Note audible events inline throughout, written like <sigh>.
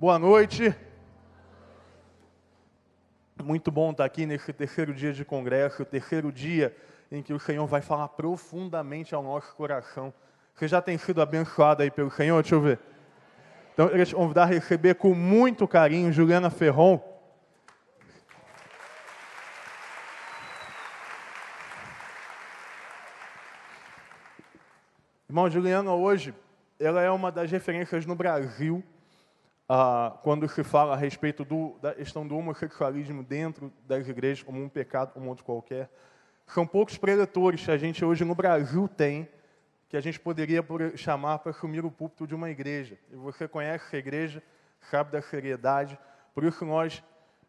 Boa noite. Muito bom estar aqui nesse terceiro dia de congresso, o terceiro dia em que o Senhor vai falar profundamente ao nosso coração. Você já tem sido abençoado aí pelo Senhor? Deixa eu ver. Então, eu queria te convidar a receber com muito carinho Juliana Ferron. Irmão, Juliana hoje, ela é uma das referências no Brasil ah, quando se fala a respeito do, da questão do homossexualismo dentro das igrejas como um pecado como outro qualquer. São poucos preletores que a gente hoje no Brasil tem que a gente poderia chamar para assumir o púlpito de uma igreja. E você conhece essa igreja, sabe da seriedade, por isso nós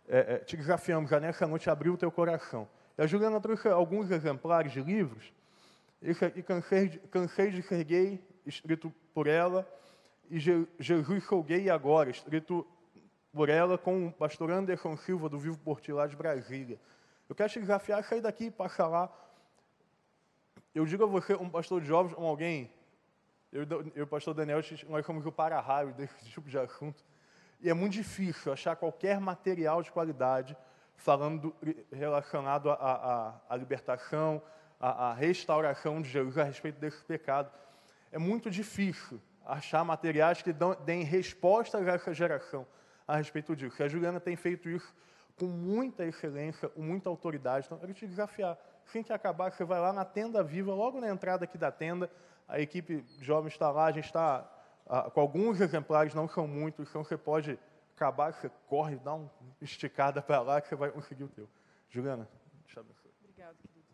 é, é, te desafiamos a nessa noite abrir o teu coração. E a Juliana trouxe alguns exemplares de livros. Esse aqui, Cansei de, Cansei de Ser Gay, escrito por ela, e Jesus Gay Agora, escrito por ela com o pastor Anderson Silva, do Vivo por Ti, lá de Brasília. Eu quero te desafiar a sair daqui e passar lá. Eu digo a você, um pastor de jovens, um alguém, eu e o pastor Daniel, nós somos o para-raio desse <laughs> tipo de assunto. E é muito difícil achar qualquer material de qualidade falando relacionado à libertação, à restauração de Jesus a respeito desse pecado. É muito difícil achar materiais que deem respostas a essa geração a respeito disso. E a Juliana tem feito isso com muita excelência, com muita autoridade. Então, eu quero te desafiar. Assim que acabar, você vai lá na tenda viva, logo na entrada aqui da tenda, a equipe de jovens está lá, a gente está ah, com alguns exemplares, não são muitos, então você pode acabar, você corre, dá uma esticada para lá que você vai conseguir o teu. Juliana, deixa eu Obrigado, querido.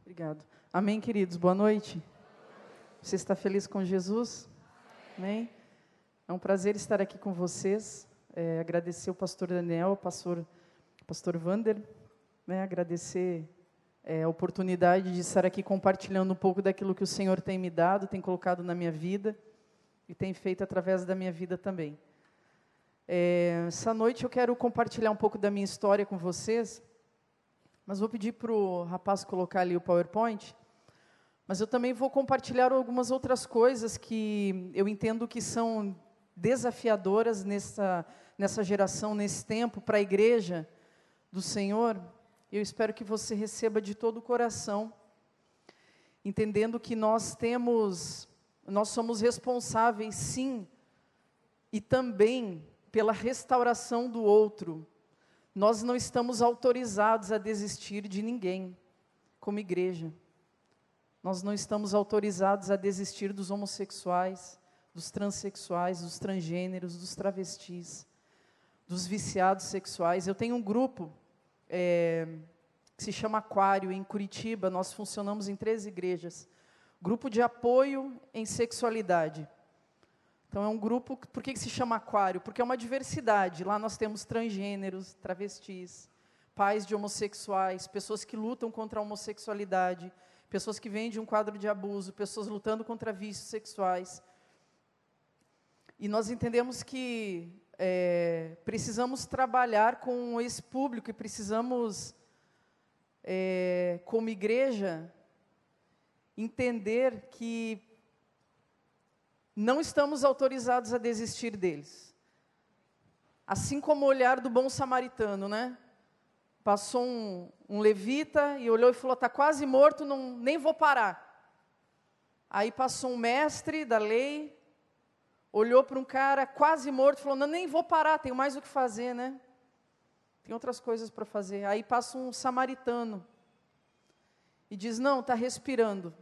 Obrigado. Amém, queridos. Boa noite. Você está feliz com Jesus? Amém? É um prazer estar aqui com vocês. É, agradecer o pastor Daniel, o pastor, pastor Vander, né, agradecer é, a oportunidade de estar aqui compartilhando um pouco daquilo que o Senhor tem me dado, tem colocado na minha vida e tem feito através da minha vida também. É, essa noite eu quero compartilhar um pouco da minha história com vocês, mas vou pedir para o rapaz colocar ali o PowerPoint. Mas eu também vou compartilhar algumas outras coisas que eu entendo que são desafiadoras nessa, nessa geração, nesse tempo, para a igreja do Senhor. Eu espero que você receba de todo o coração, entendendo que nós temos, nós somos responsáveis, sim, e também pela restauração do outro. Nós não estamos autorizados a desistir de ninguém, como igreja. Nós não estamos autorizados a desistir dos homossexuais, dos transexuais, dos transgêneros, dos travestis, dos viciados sexuais. Eu tenho um grupo é, que se chama Aquário, em Curitiba. Nós funcionamos em três igrejas. Grupo de apoio em sexualidade. Então, é um grupo. Por que, que se chama Aquário? Porque é uma diversidade. Lá nós temos transgêneros, travestis, pais de homossexuais, pessoas que lutam contra a homossexualidade pessoas que vêm de um quadro de abuso, pessoas lutando contra vícios sexuais. E nós entendemos que é, precisamos trabalhar com esse público e precisamos, é, como igreja, entender que não estamos autorizados a desistir deles. Assim como o olhar do bom samaritano, né? Passou um, um levita e olhou e falou: está quase morto, não, nem vou parar. Aí passou um mestre da lei, olhou para um cara quase morto e falou: não, nem vou parar, tenho mais o que fazer, né? Tem outras coisas para fazer. Aí passa um samaritano e diz: não, está respirando,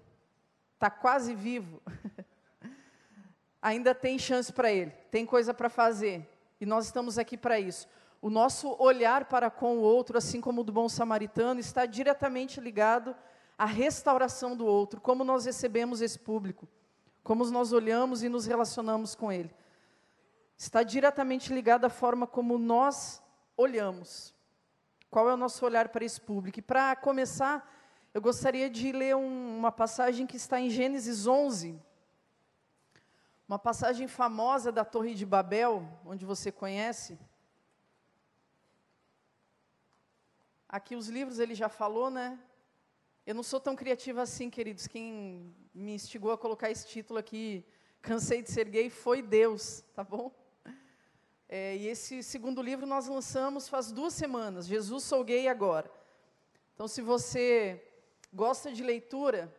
está quase vivo. <laughs> Ainda tem chance para ele, tem coisa para fazer. E nós estamos aqui para isso. O nosso olhar para com o outro, assim como o do bom samaritano, está diretamente ligado à restauração do outro, como nós recebemos esse público, como nós olhamos e nos relacionamos com ele. Está diretamente ligado à forma como nós olhamos. Qual é o nosso olhar para esse público? E para começar, eu gostaria de ler um, uma passagem que está em Gênesis 11, uma passagem famosa da Torre de Babel, onde você conhece. Aqui os livros ele já falou, né? Eu não sou tão criativa assim, queridos. Quem me instigou a colocar esse título aqui, Cansei de ser gay, foi Deus, tá bom? É, e esse segundo livro nós lançamos faz duas semanas, Jesus Sou Gay Agora. Então, se você gosta de leitura,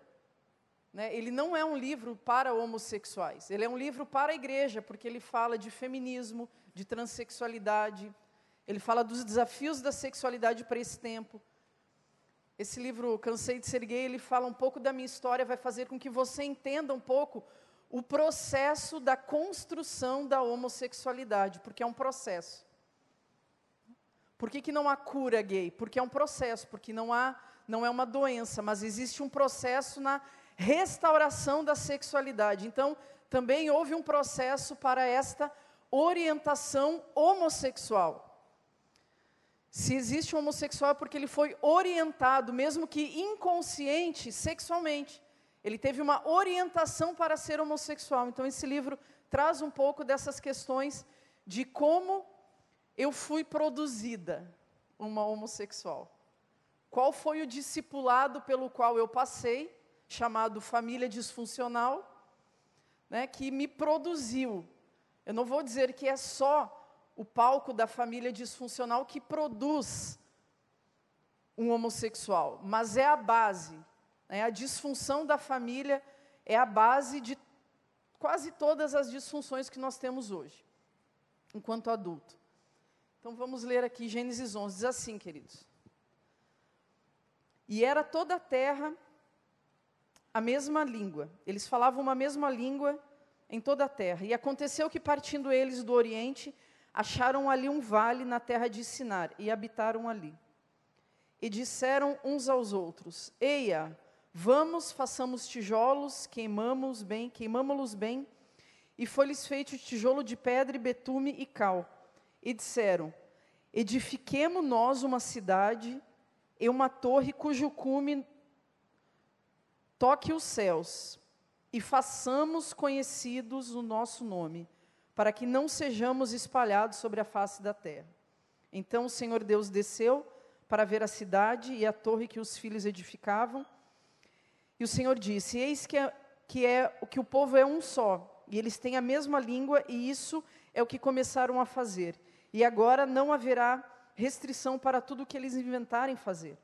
né, ele não é um livro para homossexuais, ele é um livro para a igreja, porque ele fala de feminismo, de transexualidade, ele fala dos desafios da sexualidade para esse tempo. Esse livro, Cansei de Ser Gay, ele fala um pouco da minha história, vai fazer com que você entenda um pouco o processo da construção da homossexualidade, porque é um processo. Por que, que não há cura gay? Porque é um processo, porque não há, não é uma doença, mas existe um processo na restauração da sexualidade. Então, também houve um processo para esta orientação homossexual. Se existe um homossexual é porque ele foi orientado, mesmo que inconsciente, sexualmente. Ele teve uma orientação para ser homossexual. Então, esse livro traz um pouco dessas questões de como eu fui produzida uma homossexual. Qual foi o discipulado pelo qual eu passei, chamado família disfuncional, né, que me produziu. Eu não vou dizer que é só o palco da família disfuncional que produz um homossexual, mas é a base. Né? A disfunção da família é a base de quase todas as disfunções que nós temos hoje, enquanto adulto. Então vamos ler aqui Gênesis 11, diz assim, queridos. E era toda a terra a mesma língua, eles falavam uma mesma língua em toda a terra. E aconteceu que, partindo eles do Oriente, acharam ali um vale na terra de Sinar e habitaram ali. E disseram uns aos outros: Eia, Vamos, façamos tijolos, queimamos bem, queimamos-los bem. E foi-lhes feito tijolo de pedra, e betume e cal. E disseram: Edifiquemo nós uma cidade e uma torre cujo cume toque os céus, e façamos conhecidos o nosso nome, para que não sejamos espalhados sobre a face da terra. Então o Senhor Deus desceu para ver a cidade e a torre que os filhos edificavam. E o Senhor disse: Eis que é, que é que o povo é um só, e eles têm a mesma língua, e isso é o que começaram a fazer. E agora não haverá restrição para tudo o que eles inventarem fazer.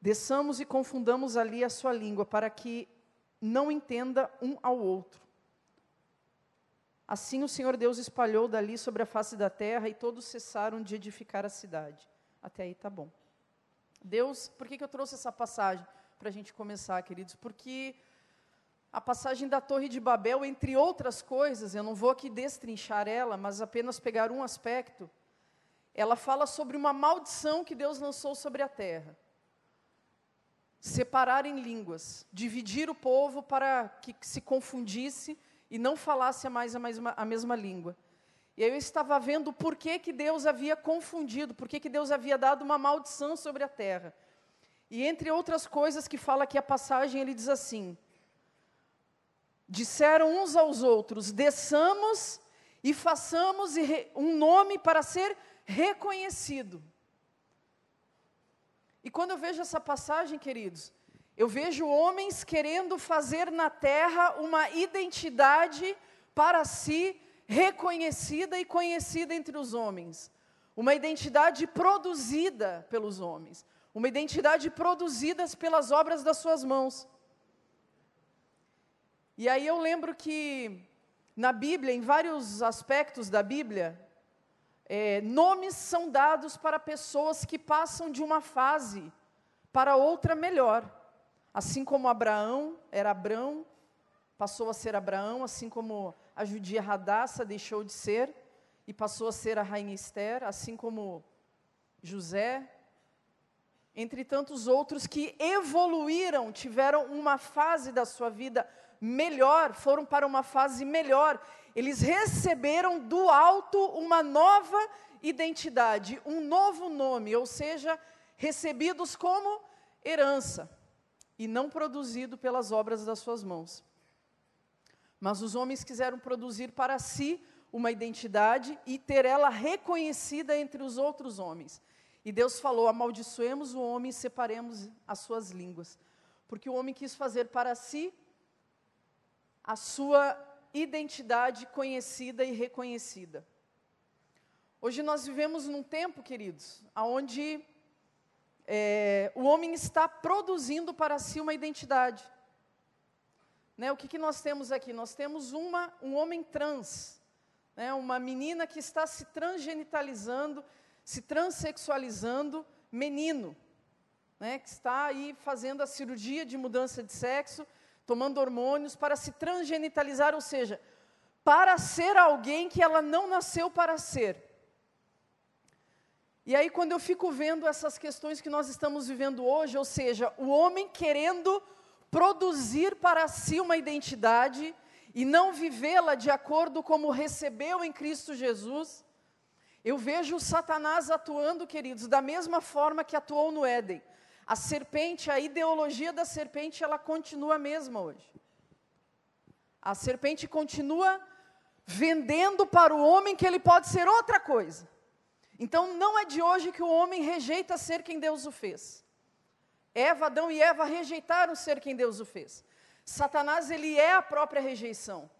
Desçamos e confundamos ali a sua língua, para que não entenda um ao outro. Assim o Senhor Deus espalhou dali sobre a face da terra, e todos cessaram de edificar a cidade. Até aí tá bom. Deus, por que, que eu trouxe essa passagem? para a gente começar, queridos, porque a passagem da Torre de Babel, entre outras coisas, eu não vou aqui destrinchar ela, mas apenas pegar um aspecto, ela fala sobre uma maldição que Deus lançou sobre a terra. Separar em línguas, dividir o povo para que se confundisse e não falasse mais a mesma, a mesma língua. E aí eu estava vendo por que, que Deus havia confundido, por que, que Deus havia dado uma maldição sobre a terra. E entre outras coisas que fala aqui a passagem, ele diz assim: Disseram uns aos outros: desçamos e façamos um nome para ser reconhecido. E quando eu vejo essa passagem, queridos, eu vejo homens querendo fazer na terra uma identidade para si reconhecida e conhecida entre os homens. Uma identidade produzida pelos homens uma identidade produzida pelas obras das suas mãos. E aí eu lembro que na Bíblia, em vários aspectos da Bíblia, é, nomes são dados para pessoas que passam de uma fase para outra melhor. Assim como Abraão era Abrão, passou a ser Abraão, assim como a judia Radassa deixou de ser e passou a ser a rainha Esther, assim como José entre tantos outros que evoluíram, tiveram uma fase da sua vida melhor, foram para uma fase melhor. Eles receberam do alto uma nova identidade, um novo nome, ou seja, recebidos como herança e não produzido pelas obras das suas mãos. Mas os homens quiseram produzir para si uma identidade e ter ela reconhecida entre os outros homens. E Deus falou: amaldiçoemos o homem e separemos as suas línguas. Porque o homem quis fazer para si a sua identidade conhecida e reconhecida. Hoje nós vivemos num tempo, queridos, onde é, o homem está produzindo para si uma identidade. Né, o que, que nós temos aqui? Nós temos uma, um homem trans, né, uma menina que está se transgenitalizando, se transexualizando, menino, né, que está aí fazendo a cirurgia de mudança de sexo, tomando hormônios para se transgenitalizar, ou seja, para ser alguém que ela não nasceu para ser. E aí, quando eu fico vendo essas questões que nós estamos vivendo hoje, ou seja, o homem querendo produzir para si uma identidade e não vivê-la de acordo como recebeu em Cristo Jesus, eu vejo Satanás atuando, queridos, da mesma forma que atuou no Éden. A serpente, a ideologia da serpente, ela continua a mesma hoje. A serpente continua vendendo para o homem que ele pode ser outra coisa. Então não é de hoje que o homem rejeita ser quem Deus o fez. Eva, Adão e Eva rejeitaram ser quem Deus o fez. Satanás, ele é a própria rejeição.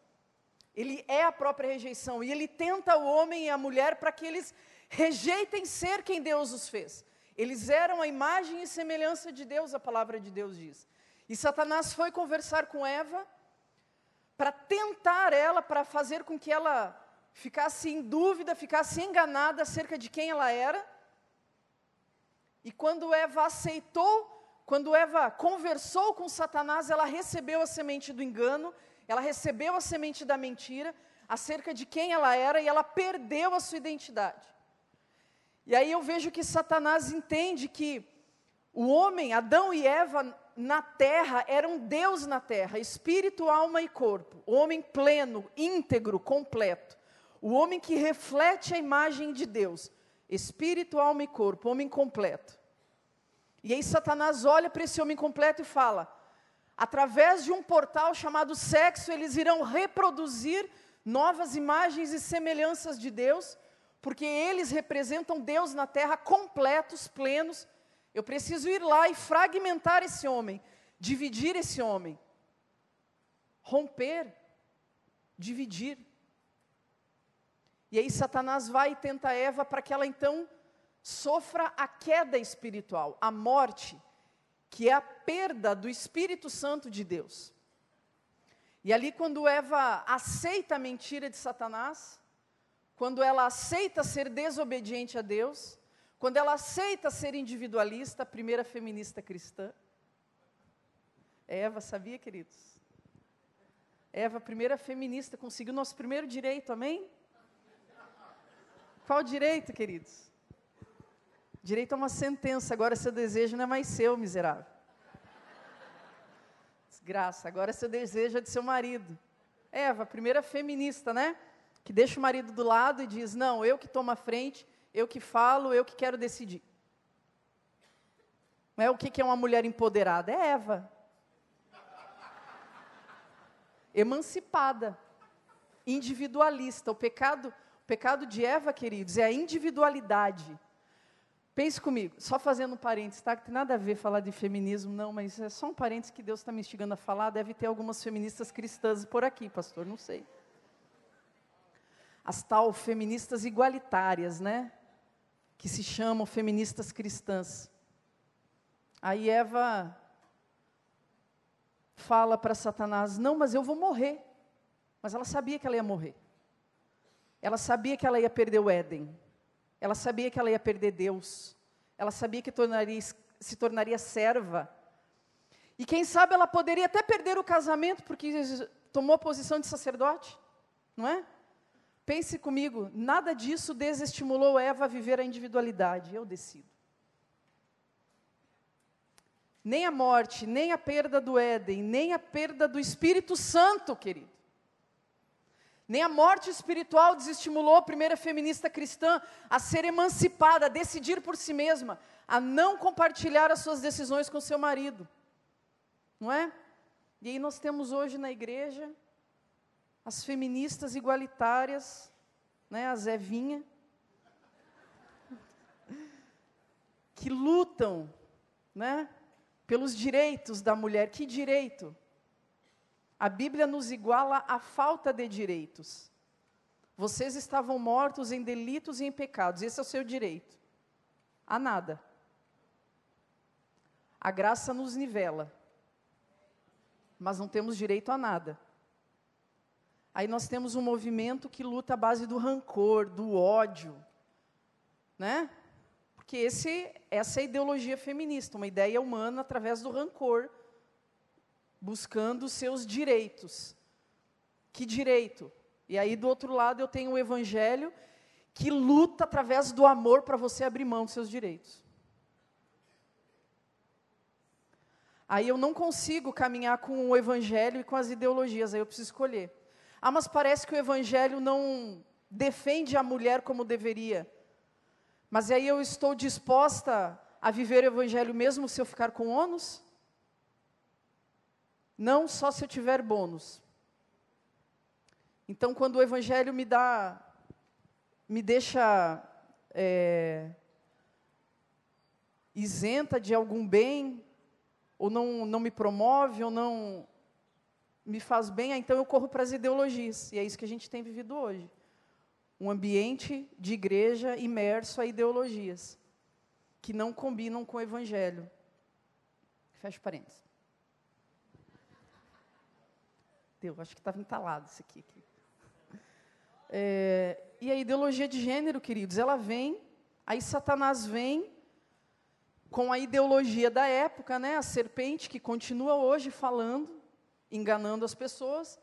Ele é a própria rejeição. E ele tenta o homem e a mulher para que eles rejeitem ser quem Deus os fez. Eles eram a imagem e semelhança de Deus, a palavra de Deus diz. E Satanás foi conversar com Eva para tentar ela, para fazer com que ela ficasse em dúvida, ficasse enganada acerca de quem ela era. E quando Eva aceitou, quando Eva conversou com Satanás, ela recebeu a semente do engano, ela recebeu a semente da mentira acerca de quem ela era e ela perdeu a sua identidade. E aí eu vejo que Satanás entende que o homem, Adão e Eva, na terra, eram Deus na terra, espírito, alma e corpo. Homem pleno, íntegro, completo. O homem que reflete a imagem de Deus, espírito, alma e corpo, homem completo. E aí Satanás olha para esse homem completo e fala: através de um portal chamado sexo, eles irão reproduzir novas imagens e semelhanças de Deus, porque eles representam Deus na terra completos, plenos. Eu preciso ir lá e fragmentar esse homem, dividir esse homem, romper, dividir. E aí Satanás vai e tenta Eva para que ela então sofra a queda espiritual, a morte, que é a perda do Espírito Santo de Deus. E ali, quando Eva aceita a mentira de Satanás, quando ela aceita ser desobediente a Deus, quando ela aceita ser individualista, a primeira feminista cristã, Eva, sabia, queridos? Eva, primeira feminista, conseguiu nosso primeiro direito, amém? Qual direito, queridos? Direito a uma sentença. Agora seu desejo não é mais seu, miserável. Desgraça. Agora seu desejo é de seu marido. Eva, primeira feminista, né? Que deixa o marido do lado e diz: Não, eu que tomo a frente, eu que falo, eu que quero decidir. Não é o que é uma mulher empoderada? É Eva. Emancipada, individualista. O pecado o pecado de Eva, queridos, é a individualidade. Pense comigo, só fazendo um parênteses, tá? Que tem nada a ver falar de feminismo, não, mas é só um parênteses que Deus está me instigando a falar. Deve ter algumas feministas cristãs por aqui, pastor, não sei. As tal feministas igualitárias, né? Que se chamam feministas cristãs. Aí Eva fala para Satanás: Não, mas eu vou morrer. Mas ela sabia que ela ia morrer. Ela sabia que ela ia perder o Éden. Ela sabia que ela ia perder Deus. Ela sabia que tornaria, se tornaria serva. E quem sabe ela poderia até perder o casamento porque tomou a posição de sacerdote, não é? Pense comigo, nada disso desestimulou Eva a viver a individualidade. Eu decido. Nem a morte, nem a perda do Éden, nem a perda do Espírito Santo, querido. Nem a morte espiritual desestimulou a primeira feminista cristã a ser emancipada, a decidir por si mesma, a não compartilhar as suas decisões com seu marido. Não é? E aí nós temos hoje na igreja as feministas igualitárias, né, a Zevinha, que lutam, né, pelos direitos da mulher. Que direito? A Bíblia nos iguala à falta de direitos. Vocês estavam mortos em delitos e em pecados, esse é o seu direito. A nada. A graça nos nivela, mas não temos direito a nada. Aí nós temos um movimento que luta à base do rancor, do ódio, né? Porque esse, essa é a ideologia feminista, uma ideia humana através do rancor, buscando seus direitos. Que direito? E aí do outro lado eu tenho o evangelho que luta através do amor para você abrir mão dos seus direitos. Aí eu não consigo caminhar com o evangelho e com as ideologias, aí eu preciso escolher. Ah, mas parece que o evangelho não defende a mulher como deveria. Mas aí eu estou disposta a viver o evangelho mesmo se eu ficar com ônus? Não só se eu tiver bônus. Então, quando o evangelho me dá, me deixa é, isenta de algum bem, ou não, não me promove, ou não me faz bem, então eu corro para as ideologias. E é isso que a gente tem vivido hoje. Um ambiente de igreja imerso a ideologias que não combinam com o evangelho. Fecha parênteses. Deu, acho que estava entalado isso aqui. É, e a ideologia de gênero, queridos, ela vem, aí Satanás vem com a ideologia da época, né, a serpente que continua hoje falando, enganando as pessoas,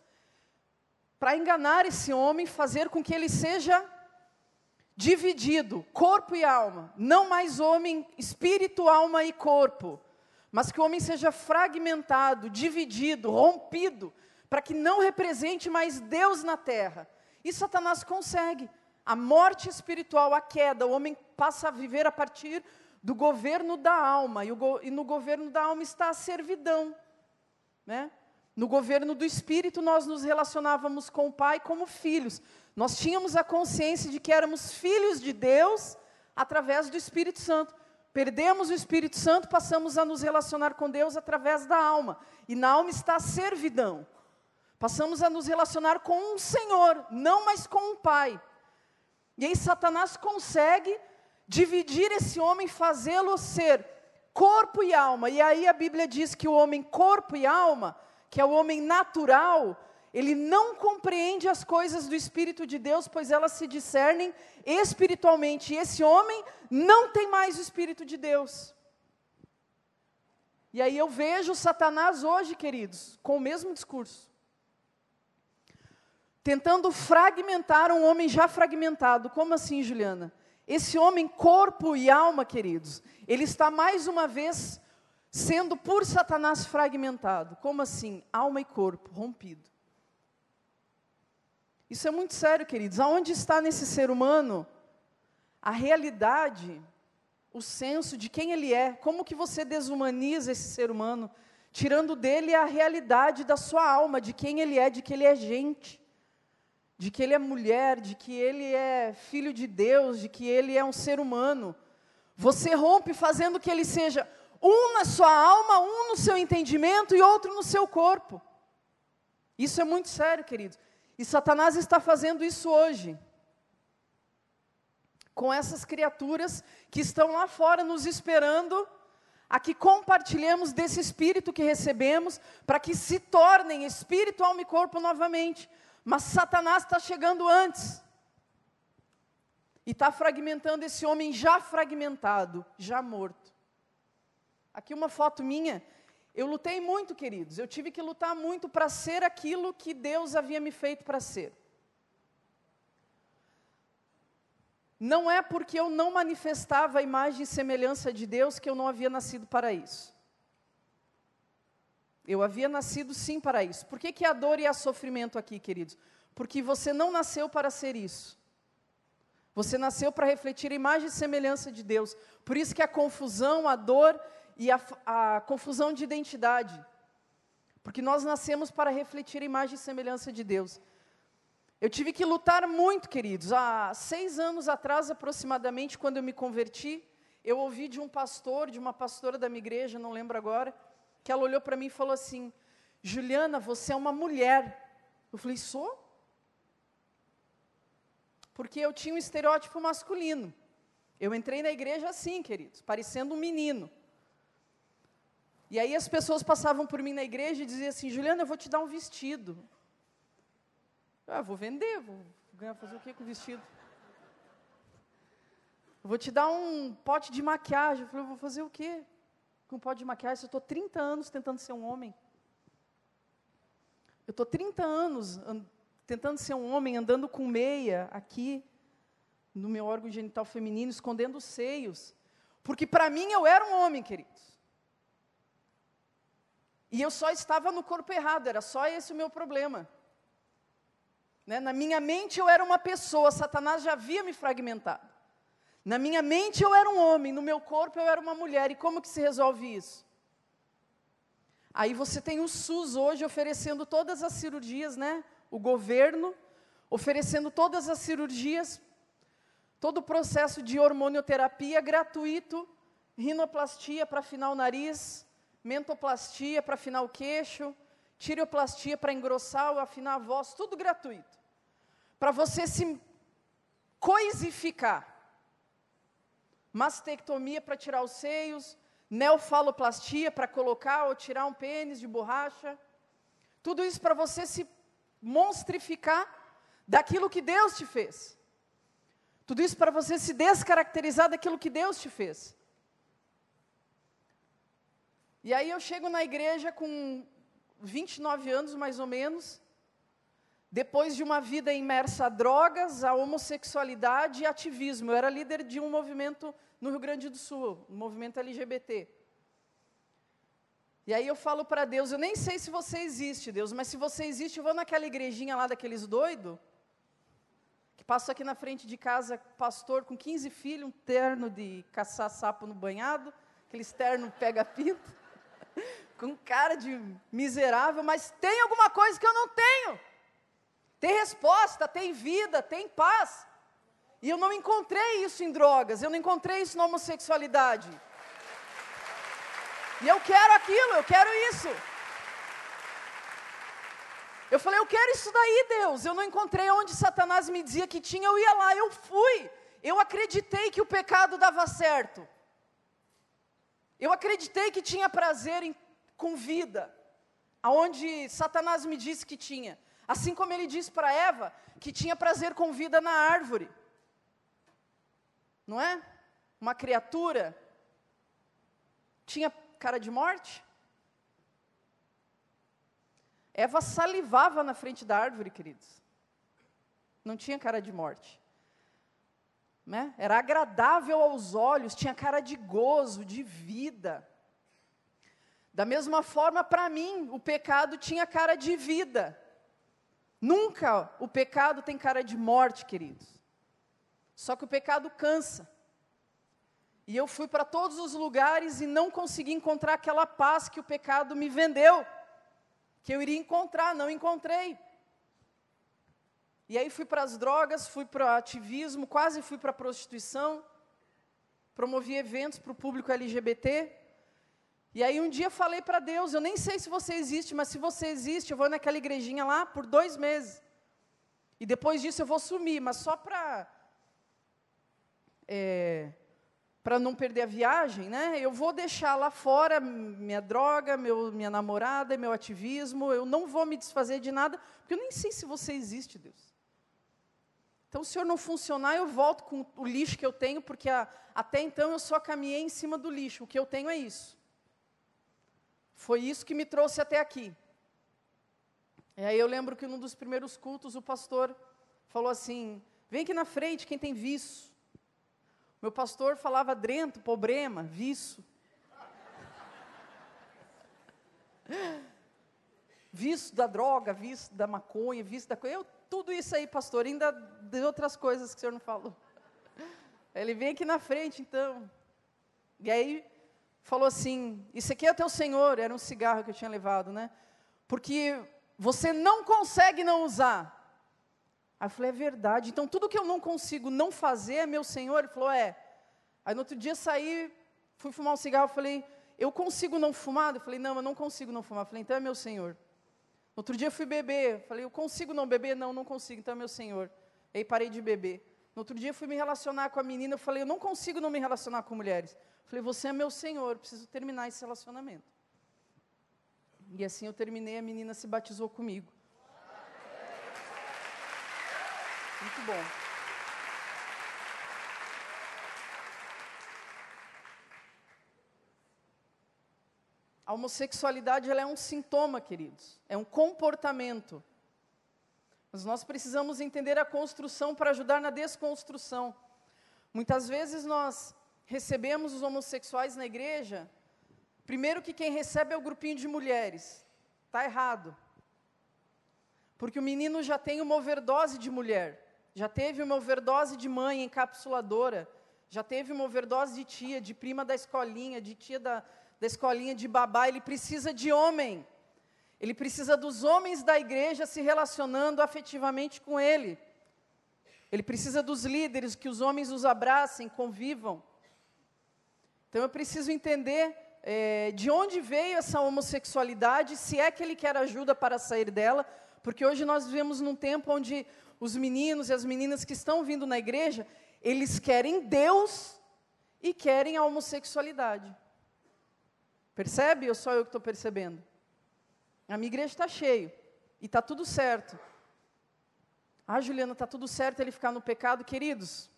para enganar esse homem, fazer com que ele seja dividido, corpo e alma, não mais homem, espírito, alma e corpo, mas que o homem seja fragmentado, dividido, rompido, para que não represente mais Deus na terra. E Satanás consegue. A morte espiritual, a queda, o homem passa a viver a partir do governo da alma, e, go e no governo da alma está a servidão. Né? No governo do Espírito, nós nos relacionávamos com o Pai como filhos. Nós tínhamos a consciência de que éramos filhos de Deus através do Espírito Santo. Perdemos o Espírito Santo, passamos a nos relacionar com Deus através da alma. E na alma está a servidão. Passamos a nos relacionar com um Senhor, não mais com um Pai. E aí Satanás consegue dividir esse homem, fazê-lo ser corpo e alma. E aí a Bíblia diz que o homem corpo e alma que é o homem natural, ele não compreende as coisas do Espírito de Deus, pois elas se discernem espiritualmente. E esse homem não tem mais o Espírito de Deus. E aí eu vejo Satanás hoje, queridos, com o mesmo discurso. Tentando fragmentar um homem já fragmentado. Como assim, Juliana? Esse homem, corpo e alma, queridos, ele está mais uma vez sendo por Satanás fragmentado. Como assim? Alma e corpo rompido. Isso é muito sério, queridos. Aonde está nesse ser humano a realidade, o senso de quem ele é? Como que você desumaniza esse ser humano, tirando dele a realidade da sua alma, de quem ele é, de que ele é gente, de que ele é mulher, de que ele é filho de Deus, de que ele é um ser humano. Você rompe fazendo que ele seja um na sua alma, um no seu entendimento e outro no seu corpo. Isso é muito sério, queridos. E Satanás está fazendo isso hoje. Com essas criaturas que estão lá fora nos esperando a que compartilhemos desse espírito que recebemos, para que se tornem espírito, alma e corpo novamente. Mas Satanás está chegando antes. E está fragmentando esse homem já fragmentado, já morto. Aqui uma foto minha. Eu lutei muito, queridos. Eu tive que lutar muito para ser aquilo que Deus havia me feito para ser. Não é porque eu não manifestava a imagem e semelhança de Deus que eu não havia nascido para isso. Eu havia nascido sim para isso. Por que, que a dor e a sofrimento aqui, queridos? Porque você não nasceu para ser isso. Você nasceu para refletir a imagem e semelhança de Deus. Por isso que a confusão, a dor e a, a confusão de identidade. Porque nós nascemos para refletir a imagem e semelhança de Deus. Eu tive que lutar muito, queridos. Há seis anos atrás, aproximadamente, quando eu me converti, eu ouvi de um pastor, de uma pastora da minha igreja, não lembro agora, que ela olhou para mim e falou assim: Juliana, você é uma mulher. Eu falei: sou? porque eu tinha um estereótipo masculino. Eu entrei na igreja assim, queridos, parecendo um menino. E aí as pessoas passavam por mim na igreja e diziam assim: Juliana, eu vou te dar um vestido. Ah, vou vender, vou ganhar, fazer o que com o vestido? Vou te dar um pote de maquiagem. Eu falei, vou fazer o quê com pote de maquiagem? Eu estou 30 anos tentando ser um homem. Eu estou 30 anos tentando ser um homem, andando com meia aqui, no meu órgão genital feminino, escondendo os seios. Porque para mim eu era um homem, queridos. E eu só estava no corpo errado, era só esse o meu problema. Né? Na minha mente eu era uma pessoa, Satanás já havia me fragmentado. Na minha mente eu era um homem, no meu corpo eu era uma mulher. E como que se resolve isso? Aí você tem o SUS hoje oferecendo todas as cirurgias, né? o governo oferecendo todas as cirurgias, todo o processo de hormonioterapia gratuito, rinoplastia para afinar o nariz, mentoplastia para afinar o queixo, tireoplastia para engrossar ou afinar a voz, tudo gratuito. Para você se coisificar. Mastectomia para tirar os seios, neofaloplastia para colocar ou tirar um pênis de borracha. Tudo isso para você se monstrificar daquilo que Deus te fez. Tudo isso para você se descaracterizar daquilo que Deus te fez. E aí eu chego na igreja com 29 anos, mais ou menos, depois de uma vida imersa a drogas, a homossexualidade e ativismo. Eu era líder de um movimento no Rio Grande do Sul, um movimento LGBT. E aí eu falo para Deus, eu nem sei se você existe, Deus, mas se você existe, eu vou naquela igrejinha lá daqueles doidos, que passou aqui na frente de casa, pastor com 15 filhos, um terno de caçar sapo no banhado, aqueles terno pega-pinto, <laughs> com cara de miserável, mas tem alguma coisa que eu não tenho. Tem resposta, tem vida, tem paz. E eu não encontrei isso em drogas, eu não encontrei isso na homossexualidade. E eu quero aquilo, eu quero isso. Eu falei, eu quero isso daí, Deus. Eu não encontrei onde Satanás me dizia que tinha, eu ia lá, eu fui. Eu acreditei que o pecado dava certo. Eu acreditei que tinha prazer em, com vida, aonde Satanás me disse que tinha. Assim como ele disse para Eva que tinha prazer com vida na árvore. Não é? Uma criatura tinha cara de morte? Eva salivava na frente da árvore, queridos. Não tinha cara de morte. Né? Era agradável aos olhos, tinha cara de gozo, de vida. Da mesma forma, para mim, o pecado tinha cara de vida. Nunca o pecado tem cara de morte, queridos. Só que o pecado cansa. E eu fui para todos os lugares e não consegui encontrar aquela paz que o pecado me vendeu, que eu iria encontrar, não encontrei. E aí fui para as drogas, fui para o ativismo, quase fui para a prostituição, promovi eventos para o público LGBT. E aí um dia falei para Deus, eu nem sei se você existe, mas se você existe, eu vou naquela igrejinha lá por dois meses. E depois disso eu vou sumir, mas só para é, para não perder a viagem, né? Eu vou deixar lá fora minha droga, meu, minha namorada, meu ativismo. Eu não vou me desfazer de nada, porque eu nem sei se você existe, Deus. Então, se o Senhor não funcionar, eu volto com o lixo que eu tenho, porque a, até então eu só caminhei em cima do lixo. O que eu tenho é isso. Foi isso que me trouxe até aqui. E aí eu lembro que num dos primeiros cultos o pastor falou assim: vem aqui na frente quem tem vício. Meu pastor falava drento, problema, vício. Vício da droga, vício da maconha, vício da coisa. Eu, tudo isso aí, pastor, ainda de outras coisas que o senhor não falou. Ele vem aqui na frente, então. E aí falou assim: Isso aqui é teu Senhor. Era um cigarro que eu tinha levado, né? Porque você não consegue não usar. Aí eu falei, é verdade. Então tudo que eu não consigo não fazer é meu Senhor. Ele falou, é. Aí no outro dia saí, fui fumar um cigarro, falei, eu consigo não fumar? Eu falei, não, eu não consigo não fumar. Eu falei, então é meu Senhor. No outro dia fui beber, falei, eu consigo não beber? Não, não consigo, então é meu Senhor. Aí parei de beber. No outro dia fui me relacionar com a menina, eu falei, eu não consigo não me relacionar com mulheres. Falei, você é meu senhor, preciso terminar esse relacionamento. E assim eu terminei, a menina se batizou comigo. Muito bom. A homossexualidade ela é um sintoma, queridos. É um comportamento. Mas nós precisamos entender a construção para ajudar na desconstrução. Muitas vezes nós recebemos os homossexuais na igreja, primeiro que quem recebe é o grupinho de mulheres. Está errado. Porque o menino já tem uma overdose de mulher, já teve uma overdose de mãe encapsuladora, já teve uma overdose de tia, de prima da escolinha, de tia da, da escolinha de babá, ele precisa de homem. Ele precisa dos homens da igreja se relacionando afetivamente com ele. Ele precisa dos líderes, que os homens os abracem, convivam. Então eu preciso entender é, de onde veio essa homossexualidade, se é que ele quer ajuda para sair dela, porque hoje nós vivemos num tempo onde os meninos e as meninas que estão vindo na igreja, eles querem Deus e querem a homossexualidade. Percebe ou só eu que estou percebendo? A minha igreja está cheio e está tudo certo. Ah, Juliana, está tudo certo ele ficar no pecado, queridos.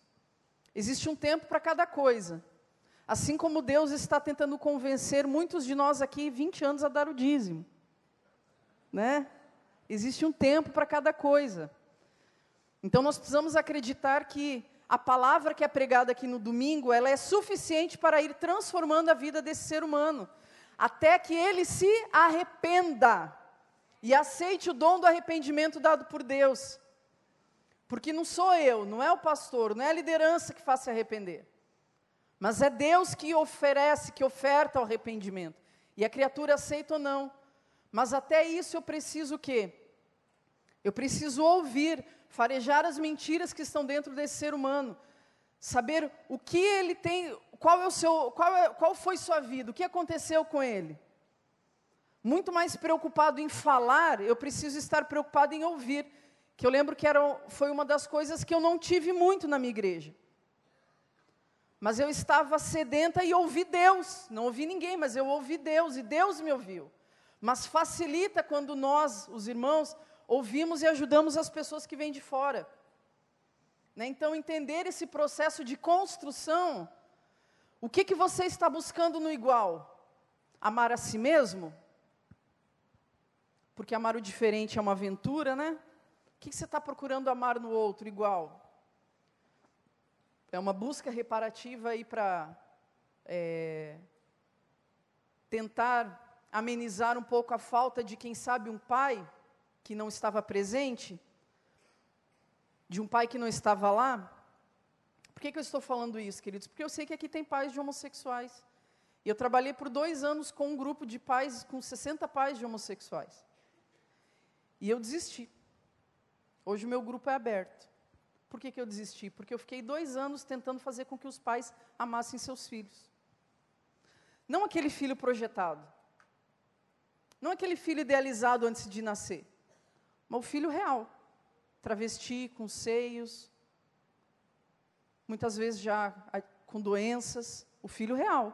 Existe um tempo para cada coisa. Assim como Deus está tentando convencer muitos de nós aqui 20 anos a dar o dízimo. Né? Existe um tempo para cada coisa. Então nós precisamos acreditar que a palavra que é pregada aqui no domingo, ela é suficiente para ir transformando a vida desse ser humano até que ele se arrependa e aceite o dom do arrependimento dado por Deus. Porque não sou eu, não é o pastor, não é a liderança que faz se arrepender. Mas é Deus que oferece, que oferta o arrependimento. E a criatura aceita ou não. Mas até isso eu preciso o quê? Eu preciso ouvir, farejar as mentiras que estão dentro desse ser humano. Saber o que ele tem, qual, é o seu, qual, é, qual foi sua vida? O que aconteceu com ele? Muito mais preocupado em falar, eu preciso estar preocupado em ouvir. Que eu lembro que era, foi uma das coisas que eu não tive muito na minha igreja. Mas eu estava sedenta e ouvi Deus. Não ouvi ninguém, mas eu ouvi Deus e Deus me ouviu. Mas facilita quando nós, os irmãos, ouvimos e ajudamos as pessoas que vêm de fora. Né? Então, entender esse processo de construção o que, que você está buscando no igual? Amar a si mesmo? Porque amar o diferente é uma aventura, né? O que, que você está procurando amar no outro igual? É uma busca reparativa aí para é, tentar amenizar um pouco a falta de, quem sabe, um pai que não estava presente, de um pai que não estava lá. Por que, que eu estou falando isso, queridos? Porque eu sei que aqui tem pais de homossexuais. E eu trabalhei por dois anos com um grupo de pais, com 60 pais de homossexuais. E eu desisti. Hoje o meu grupo é aberto. Por que, que eu desisti? Porque eu fiquei dois anos tentando fazer com que os pais amassem seus filhos. Não aquele filho projetado. Não aquele filho idealizado antes de nascer. Mas o filho real. Travesti, com seios, muitas vezes já com doenças, o filho real.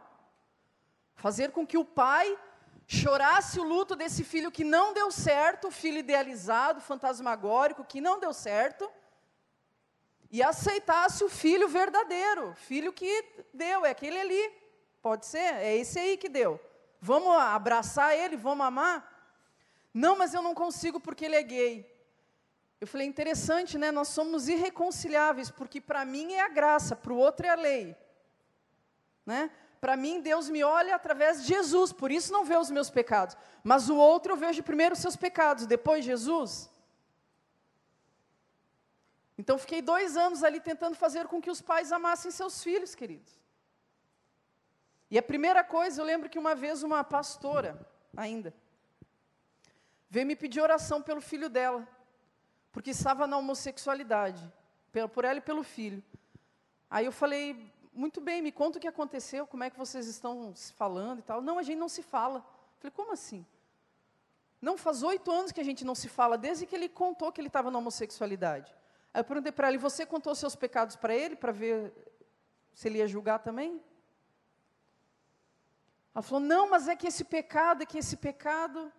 Fazer com que o pai chorasse o luto desse filho que não deu certo, o filho idealizado, fantasmagórico, que não deu certo, e aceitasse o filho verdadeiro, filho que deu, é aquele ali, pode ser, é esse aí que deu. Vamos abraçar ele, vamos amar? Não, mas eu não consigo porque ele é gay. Eu falei, interessante, né? Nós somos irreconciliáveis, porque para mim é a graça, para o outro é a lei. Né? Para mim, Deus me olha através de Jesus, por isso não vê os meus pecados. Mas o outro eu vejo primeiro os seus pecados, depois Jesus. Então, fiquei dois anos ali tentando fazer com que os pais amassem seus filhos, queridos. E a primeira coisa, eu lembro que uma vez uma pastora, ainda, veio me pedir oração pelo filho dela porque estava na homossexualidade, por ela e pelo filho. Aí eu falei, muito bem, me conta o que aconteceu, como é que vocês estão se falando e tal. Não, a gente não se fala. Eu falei, como assim? Não, faz oito anos que a gente não se fala, desde que ele contou que ele estava na homossexualidade. Aí eu perguntei para ela, e você contou seus pecados para ele, para ver se ele ia julgar também? Ela falou, não, mas é que esse pecado, é que esse pecado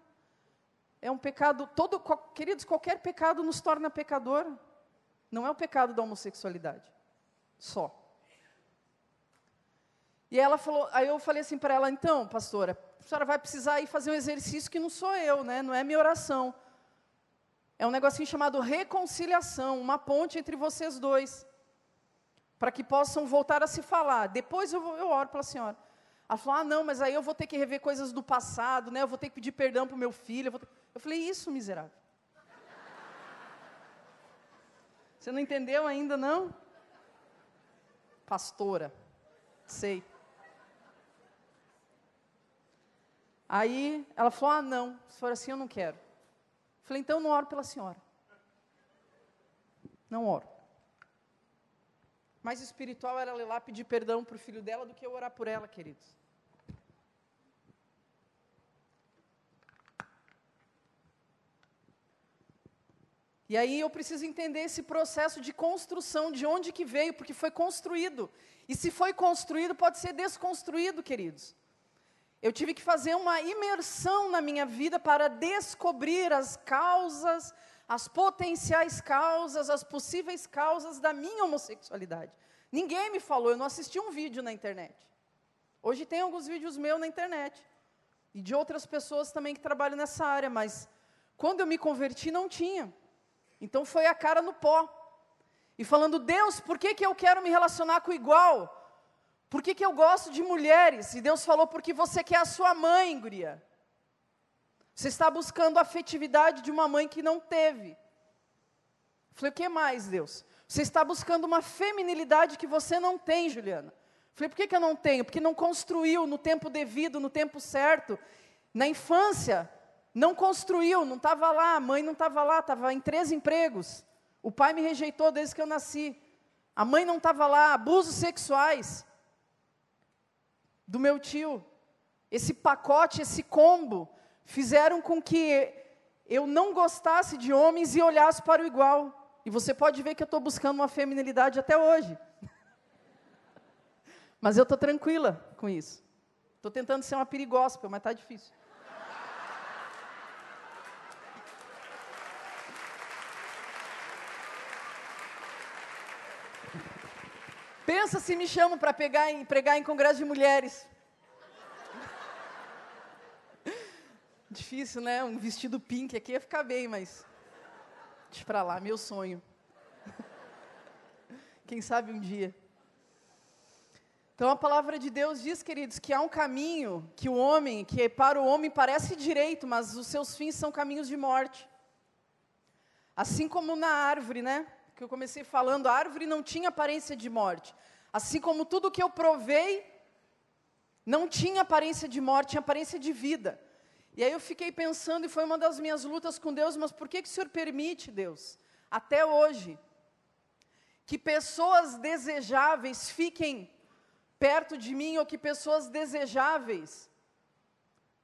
é um pecado, todo, queridos, qualquer pecado nos torna pecador. Não é o pecado da homossexualidade, só. E ela falou, aí eu falei assim para ela, então, pastora, a senhora vai precisar ir fazer um exercício que não sou eu, né? Não é minha oração. É um negocinho chamado reconciliação, uma ponte entre vocês dois, para que possam voltar a se falar. Depois eu, eu oro pela senhora. Ela falou: ah, não, mas aí eu vou ter que rever coisas do passado, né? Eu vou ter que pedir perdão para o meu filho. Eu, eu falei: isso, miserável. <laughs> Você não entendeu ainda, não? Pastora, sei. Aí ela falou: ah, não, se for assim eu não quero. Falei: então não oro pela senhora. Não oro. Mais espiritual era ela ir lá pedir perdão para o filho dela do que eu orar por ela, queridos. E aí eu preciso entender esse processo de construção, de onde que veio, porque foi construído. E se foi construído, pode ser desconstruído, queridos. Eu tive que fazer uma imersão na minha vida para descobrir as causas, as potenciais causas, as possíveis causas da minha homossexualidade. Ninguém me falou, eu não assisti um vídeo na internet. Hoje tem alguns vídeos meus na internet. E de outras pessoas também que trabalham nessa área, mas quando eu me converti não tinha. Então foi a cara no pó. E falando, Deus, por que, que eu quero me relacionar com o igual? Por que, que eu gosto de mulheres? E Deus falou, porque você quer a sua mãe, guria. Você está buscando a afetividade de uma mãe que não teve. Falei, o que mais, Deus? Você está buscando uma feminilidade que você não tem, Juliana. Falei, por que, que eu não tenho? Porque não construiu no tempo devido, no tempo certo. Na infância, não construiu, não estava lá, a mãe não estava lá, estava em três empregos. O pai me rejeitou desde que eu nasci. A mãe não estava lá, abusos sexuais do meu tio. Esse pacote, esse combo, fizeram com que eu não gostasse de homens e olhasse para o igual. E você pode ver que eu estou buscando uma feminilidade até hoje. <laughs> mas eu estou tranquila com isso. Estou tentando ser uma perigosa, mas está difícil. Pensa se me chamam para pegar em, pregar em congresso de mulheres. <laughs> Difícil, né? Um vestido pink aqui ia ficar bem, mas. Deixa para lá, meu sonho. <laughs> Quem sabe um dia. Então a palavra de Deus diz, queridos, que há um caminho que o homem, que para o homem parece direito, mas os seus fins são caminhos de morte. Assim como na árvore, né? Que eu comecei falando, a árvore não tinha aparência de morte. Assim como tudo que eu provei não tinha aparência de morte, tinha aparência de vida. E aí eu fiquei pensando, e foi uma das minhas lutas com Deus, mas por que, que o Senhor permite, Deus, até hoje, que pessoas desejáveis fiquem perto de mim, ou que pessoas desejáveis,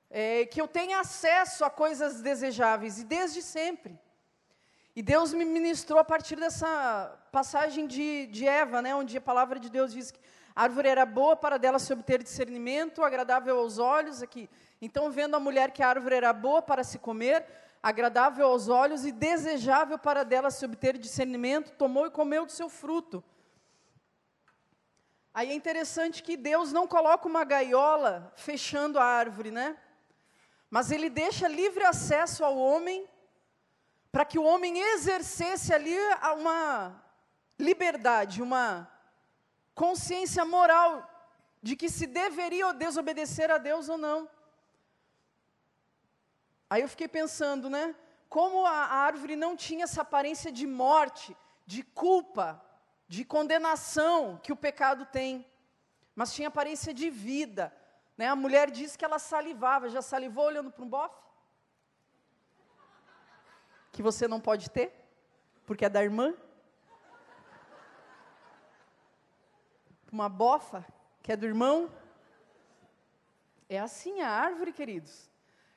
é, que eu tenha acesso a coisas desejáveis, e desde sempre. E Deus me ministrou a partir dessa passagem de, de Eva, né, onde a palavra de Deus diz que a árvore era boa para dela se obter discernimento, agradável aos olhos. Aqui. Então, vendo a mulher que a árvore era boa para se comer, agradável aos olhos e desejável para dela se obter discernimento, tomou e comeu do seu fruto. Aí é interessante que Deus não coloca uma gaiola fechando a árvore, né? Mas ele deixa livre acesso ao homem para que o homem exercesse ali uma liberdade, uma consciência moral de que se deveria desobedecer a Deus ou não. Aí eu fiquei pensando, né? Como a árvore não tinha essa aparência de morte, de culpa, de condenação que o pecado tem, mas tinha aparência de vida. Né? A mulher disse que ela salivava, já salivou olhando para um bofe? Que você não pode ter, porque é da irmã. Uma bofa, que é do irmão. É assim a árvore, queridos.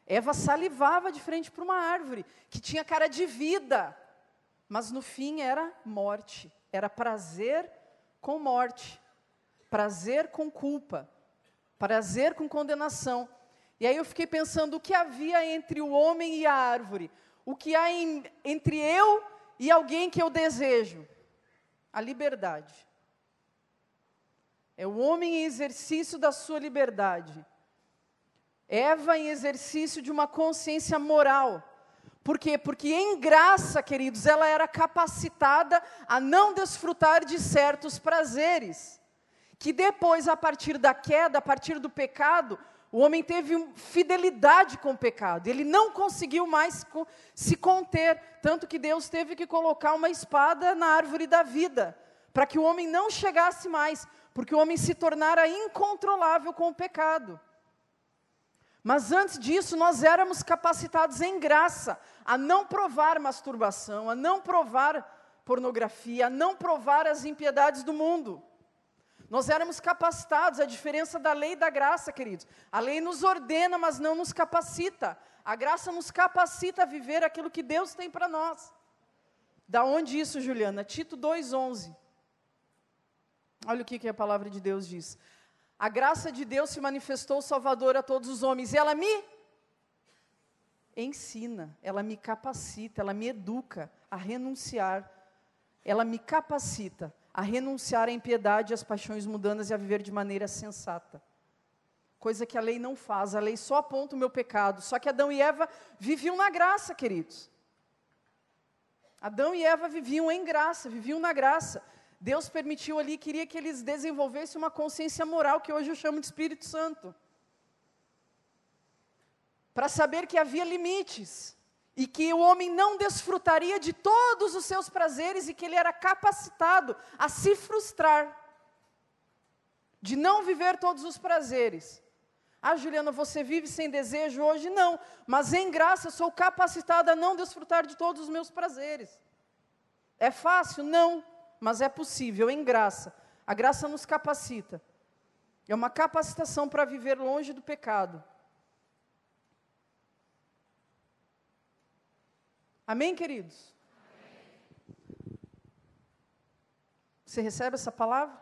Eva salivava de frente para uma árvore que tinha cara de vida. Mas no fim era morte, era prazer com morte, prazer com culpa, prazer com condenação. E aí eu fiquei pensando o que havia entre o homem e a árvore, o que há em, entre eu e alguém que eu desejo? A liberdade. É o homem em exercício da sua liberdade. Eva em exercício de uma consciência moral. Por quê? Porque em graça, queridos, ela era capacitada a não desfrutar de certos prazeres. Que depois, a partir da queda, a partir do pecado, o homem teve fidelidade com o pecado, ele não conseguiu mais se conter, tanto que Deus teve que colocar uma espada na árvore da vida, para que o homem não chegasse mais, porque o homem se tornara incontrolável com o pecado. Mas antes disso, nós éramos capacitados em graça a não provar masturbação, a não provar pornografia, a não provar as impiedades do mundo. Nós éramos capacitados, a diferença da lei e da graça, queridos. A lei nos ordena, mas não nos capacita. A graça nos capacita a viver aquilo que Deus tem para nós. Da onde isso, Juliana? Tito 2:11. Olha o que, que a palavra de Deus diz. A graça de Deus se manifestou salvador a todos os homens, e ela me ensina, ela me capacita, ela me educa a renunciar, ela me capacita a renunciar à impiedade e às paixões mundanas e a viver de maneira sensata. Coisa que a lei não faz, a lei só aponta o meu pecado. Só que Adão e Eva viviam na graça, queridos. Adão e Eva viviam em graça, viviam na graça. Deus permitiu ali, queria que eles desenvolvessem uma consciência moral, que hoje eu chamo de Espírito Santo. Para saber que havia limites e que o homem não desfrutaria de todos os seus prazeres e que ele era capacitado a se frustrar, de não viver todos os prazeres. Ah, Juliana, você vive sem desejo hoje? Não, mas em graça sou capacitada a não desfrutar de todos os meus prazeres. É fácil? Não, mas é possível, em graça. A graça nos capacita. É uma capacitação para viver longe do pecado. Amém, queridos? Você recebe essa palavra?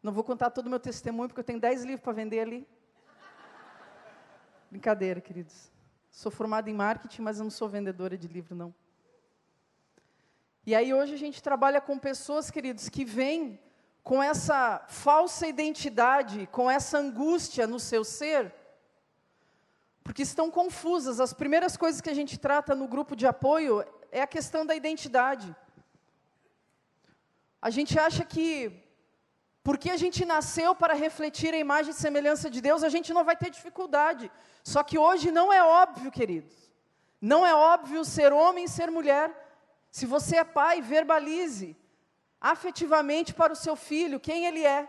Não vou contar todo o meu testemunho, porque eu tenho dez livros para vender ali. Brincadeira, queridos. Sou formada em marketing, mas eu não sou vendedora de livro, não. E aí hoje a gente trabalha com pessoas, queridos, que vêm com essa falsa identidade, com essa angústia no seu ser, porque estão confusas. As primeiras coisas que a gente trata no grupo de apoio é a questão da identidade. A gente acha que, porque a gente nasceu para refletir a imagem e semelhança de Deus, a gente não vai ter dificuldade. Só que hoje não é óbvio, queridos. Não é óbvio ser homem e ser mulher. Se você é pai, verbalize afetivamente para o seu filho quem ele é.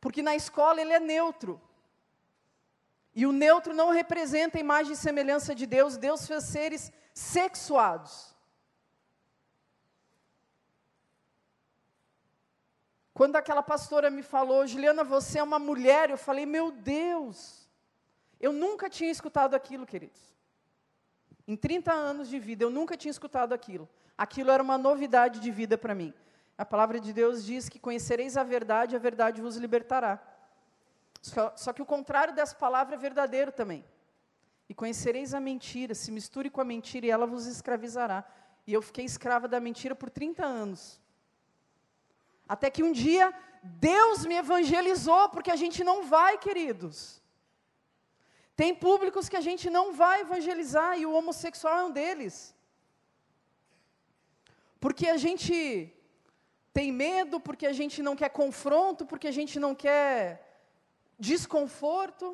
Porque na escola ele é neutro. E o neutro não representa a imagem e semelhança de Deus, Deus fez seres sexuados. Quando aquela pastora me falou, Juliana, você é uma mulher, eu falei, meu Deus, eu nunca tinha escutado aquilo, queridos. Em 30 anos de vida, eu nunca tinha escutado aquilo. Aquilo era uma novidade de vida para mim. A palavra de Deus diz que conhecereis a verdade, a verdade vos libertará. Só, só que o contrário dessa palavra é verdadeiro também. E conhecereis a mentira, se misture com a mentira e ela vos escravizará. E eu fiquei escrava da mentira por 30 anos. Até que um dia Deus me evangelizou, porque a gente não vai, queridos. Tem públicos que a gente não vai evangelizar e o homossexual é um deles. Porque a gente tem medo, porque a gente não quer confronto, porque a gente não quer desconforto.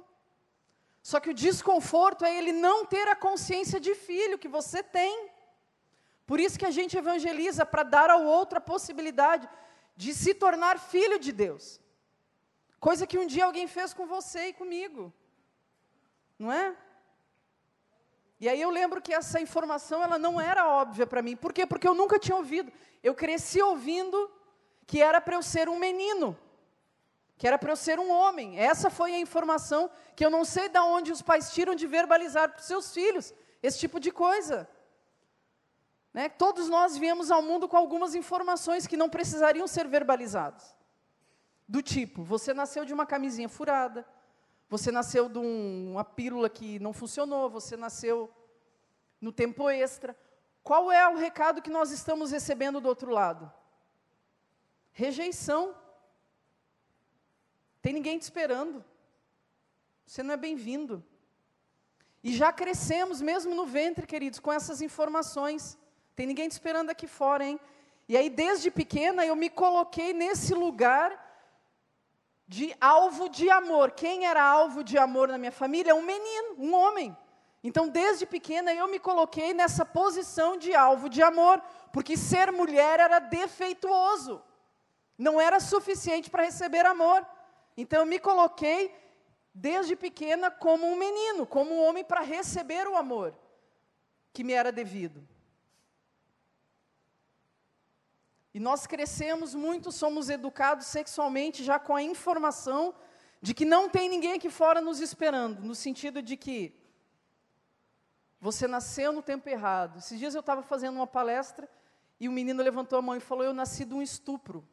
Só que o desconforto é ele não ter a consciência de filho que você tem. Por isso que a gente evangeliza para dar ao outro a possibilidade de se tornar filho de Deus. Coisa que um dia alguém fez com você e comigo. Não é? E aí eu lembro que essa informação ela não era óbvia para mim. Por quê? Porque eu nunca tinha ouvido. Eu cresci ouvindo que era para eu ser um menino que era para eu ser um homem. Essa foi a informação que eu não sei de onde os pais tiram de verbalizar para os seus filhos esse tipo de coisa. Né? Todos nós viemos ao mundo com algumas informações que não precisariam ser verbalizadas. Do tipo, você nasceu de uma camisinha furada, você nasceu de um, uma pílula que não funcionou, você nasceu no tempo extra. Qual é o recado que nós estamos recebendo do outro lado? Rejeição. Tem ninguém te esperando. Você não é bem-vindo. E já crescemos, mesmo no ventre, queridos, com essas informações. Tem ninguém te esperando aqui fora, hein? E aí, desde pequena, eu me coloquei nesse lugar de alvo de amor. Quem era alvo de amor na minha família? Um menino, um homem. Então, desde pequena, eu me coloquei nessa posição de alvo de amor, porque ser mulher era defeituoso, não era suficiente para receber amor. Então, eu me coloquei, desde pequena, como um menino, como um homem para receber o amor que me era devido. E nós crescemos muito, somos educados sexualmente já com a informação de que não tem ninguém aqui fora nos esperando, no sentido de que você nasceu no tempo errado. Esses dias eu estava fazendo uma palestra e o menino levantou a mão e falou: Eu nasci de um estupro.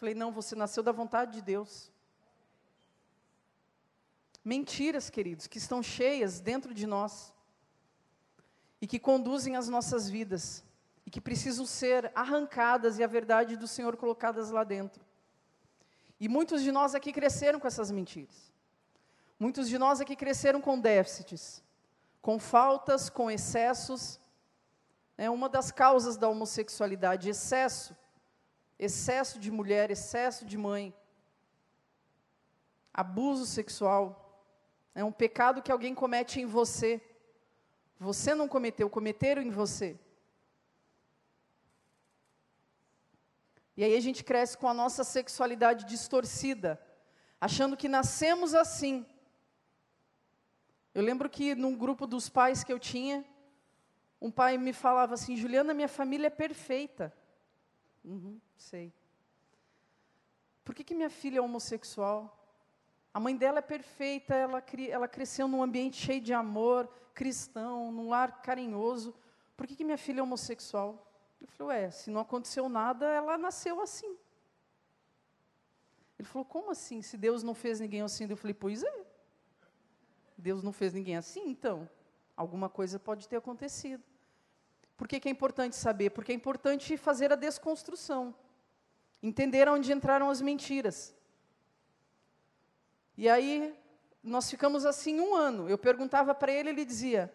Falei: Não, você nasceu da vontade de Deus. Mentiras, queridos, que estão cheias dentro de nós e que conduzem as nossas vidas e que precisam ser arrancadas e a verdade do Senhor colocadas lá dentro. E muitos de nós aqui cresceram com essas mentiras. Muitos de nós aqui cresceram com déficits, com faltas, com excessos. É uma das causas da homossexualidade, excesso. Excesso de mulher, excesso de mãe. Abuso sexual. É um pecado que alguém comete em você. Você não cometeu, cometeram em você. E aí a gente cresce com a nossa sexualidade distorcida, achando que nascemos assim. Eu lembro que num grupo dos pais que eu tinha, um pai me falava assim: Juliana, minha família é perfeita. Uhum, sei. Por que, que minha filha é homossexual? A mãe dela é perfeita, ela, ela cresceu num ambiente cheio de amor, cristão, num lar carinhoso. Por que, que minha filha é homossexual? Ele falou: É, se não aconteceu nada, ela nasceu assim. Ele falou: Como assim? Se Deus não fez ninguém assim? Eu falei: Pois é. Deus não fez ninguém assim, então alguma coisa pode ter acontecido. Por que, que é importante saber? Porque é importante fazer a desconstrução, entender onde entraram as mentiras. E aí nós ficamos assim um ano. Eu perguntava para ele, ele dizia: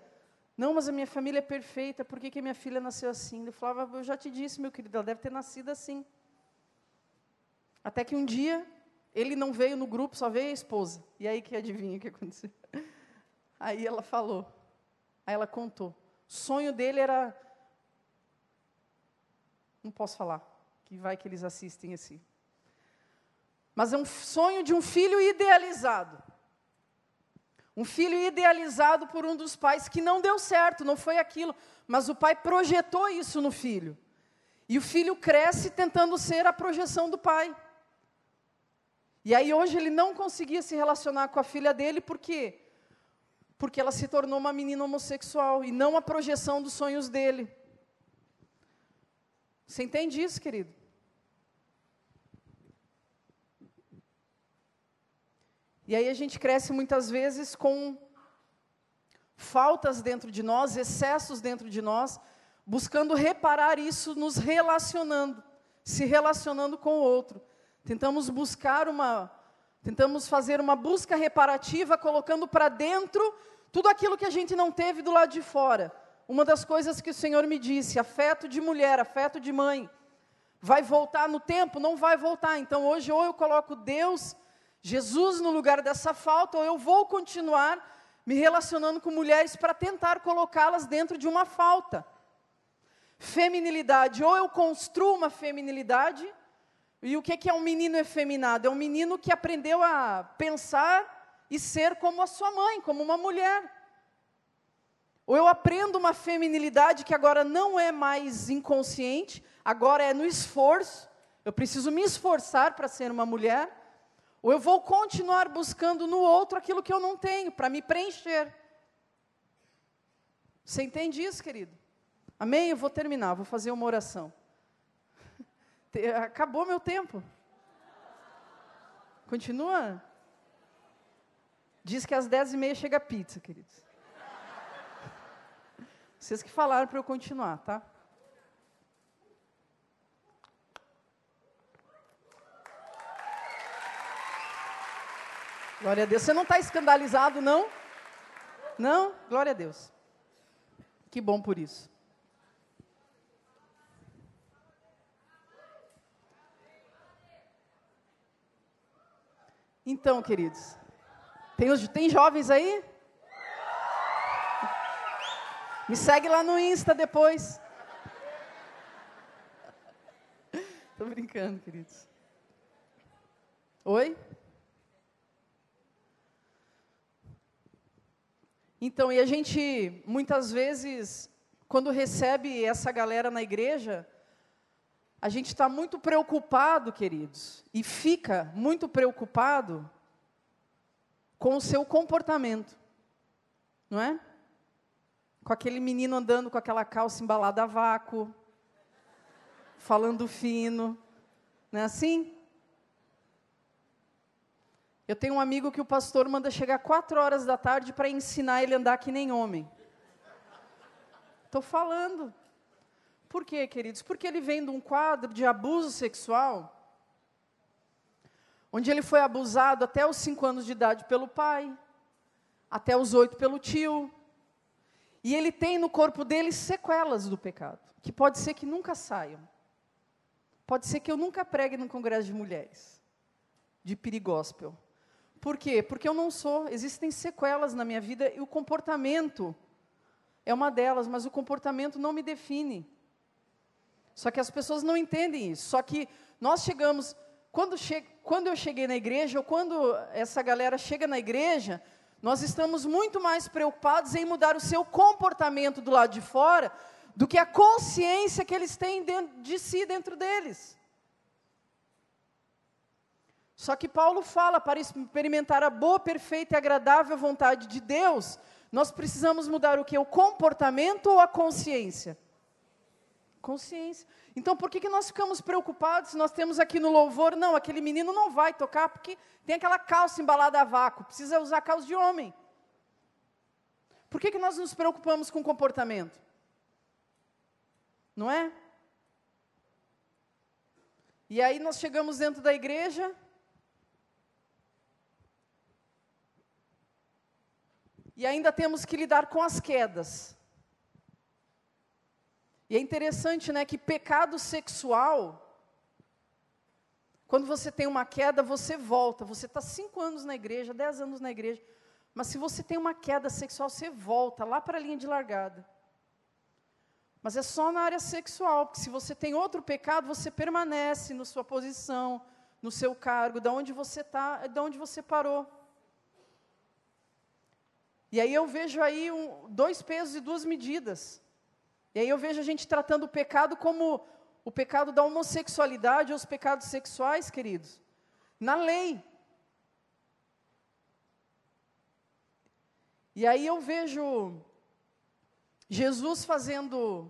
não, mas a minha família é perfeita, por que, que minha filha nasceu assim? Eu falava, eu já te disse, meu querido, ela deve ter nascido assim. Até que um dia, ele não veio no grupo, só veio a esposa. E aí que adivinha o que aconteceu? <laughs> Aí ela falou, aí ela contou. O sonho dele era. Não posso falar, que vai que eles assistem assim. Mas é um sonho de um filho idealizado. Um filho idealizado por um dos pais que não deu certo, não foi aquilo, mas o pai projetou isso no filho. E o filho cresce tentando ser a projeção do pai. E aí hoje ele não conseguia se relacionar com a filha dele, por quê? Porque ela se tornou uma menina homossexual e não a projeção dos sonhos dele. Você entende isso, querido? E aí a gente cresce muitas vezes com faltas dentro de nós, excessos dentro de nós, buscando reparar isso nos relacionando, se relacionando com o outro. Tentamos buscar uma tentamos fazer uma busca reparativa colocando para dentro tudo aquilo que a gente não teve do lado de fora. Uma das coisas que o Senhor me disse, afeto de mulher, afeto de mãe, vai voltar no tempo? Não vai voltar. Então hoje ou eu coloco Deus Jesus no lugar dessa falta, ou eu vou continuar me relacionando com mulheres para tentar colocá-las dentro de uma falta. Feminilidade, ou eu construo uma feminilidade, e o que é um menino efeminado? É um menino que aprendeu a pensar e ser como a sua mãe, como uma mulher. Ou eu aprendo uma feminilidade que agora não é mais inconsciente, agora é no esforço. Eu preciso me esforçar para ser uma mulher. Ou eu vou continuar buscando no outro aquilo que eu não tenho, para me preencher. Você entende isso, querido? Amém? Eu vou terminar, vou fazer uma oração. <laughs> Acabou meu tempo. Continua? Diz que às dez e meia chega a pizza, queridos. Vocês que falaram para eu continuar, tá? Glória a Deus. Você não está escandalizado, não? Não? Glória a Deus. Que bom por isso. Então, queridos, tem, tem jovens aí? Me segue lá no Insta depois. Estou brincando, queridos. Oi? Então, e a gente, muitas vezes, quando recebe essa galera na igreja, a gente está muito preocupado, queridos, e fica muito preocupado com o seu comportamento, não é? Com aquele menino andando com aquela calça embalada a vácuo, falando fino, não é assim? Eu tenho um amigo que o pastor manda chegar quatro horas da tarde para ensinar ele a andar que nem homem. Estou falando. Por quê, queridos? Porque ele vem de um quadro de abuso sexual, onde ele foi abusado até os cinco anos de idade pelo pai, até os oito pelo tio, e ele tem no corpo dele sequelas do pecado, que pode ser que nunca saiam. Pode ser que eu nunca pregue no congresso de mulheres, de perigóspel. Por quê? Porque eu não sou, existem sequelas na minha vida e o comportamento é uma delas, mas o comportamento não me define. Só que as pessoas não entendem isso. Só que nós chegamos, quando, che quando eu cheguei na igreja, ou quando essa galera chega na igreja, nós estamos muito mais preocupados em mudar o seu comportamento do lado de fora do que a consciência que eles têm dentro de si, dentro deles. Só que Paulo fala para experimentar a boa, perfeita e agradável vontade de Deus, nós precisamos mudar o que? O comportamento ou a consciência? Consciência. Então, por que, que nós ficamos preocupados se nós temos aqui no louvor, não, aquele menino não vai tocar porque tem aquela calça embalada a vácuo, precisa usar calça de homem. Por que, que nós nos preocupamos com comportamento? Não é? E aí nós chegamos dentro da igreja, E ainda temos que lidar com as quedas. E é interessante, né, que pecado sexual, quando você tem uma queda, você volta. Você está cinco anos na igreja, dez anos na igreja, mas se você tem uma queda sexual, você volta lá para a linha de largada. Mas é só na área sexual, porque se você tem outro pecado, você permanece na sua posição, no seu cargo, da onde você está, da onde você parou. E aí eu vejo aí um, dois pesos e duas medidas. E aí eu vejo a gente tratando o pecado como o pecado da homossexualidade ou os pecados sexuais, queridos, na lei. E aí eu vejo Jesus fazendo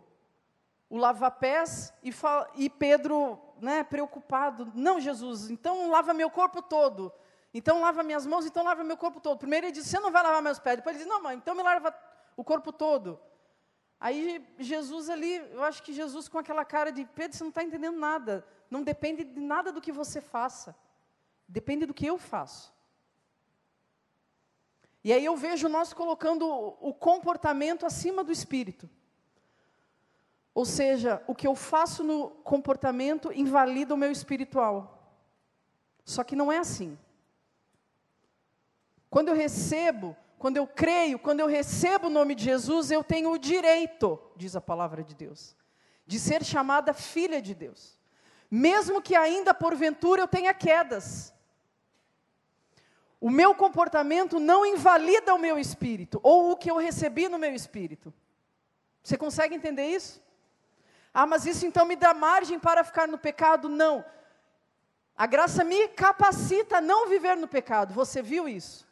o lava-pés e, e, Pedro né, preocupado. Não, Jesus, então lava meu corpo todo. Então lava minhas mãos, então lava meu corpo todo. Primeiro ele diz, você não vai lavar meus pés. Depois ele diz, não, mãe, então me lava o corpo todo. Aí Jesus ali, eu acho que Jesus com aquela cara de, Pedro, você não está entendendo nada. Não depende de nada do que você faça. Depende do que eu faço. E aí eu vejo nós colocando o comportamento acima do espírito. Ou seja, o que eu faço no comportamento invalida o meu espiritual. Só que não é assim. Quando eu recebo, quando eu creio, quando eu recebo o nome de Jesus, eu tenho o direito, diz a palavra de Deus, de ser chamada filha de Deus. Mesmo que ainda porventura eu tenha quedas. O meu comportamento não invalida o meu espírito, ou o que eu recebi no meu espírito. Você consegue entender isso? Ah, mas isso então me dá margem para ficar no pecado? Não. A graça me capacita a não viver no pecado. Você viu isso?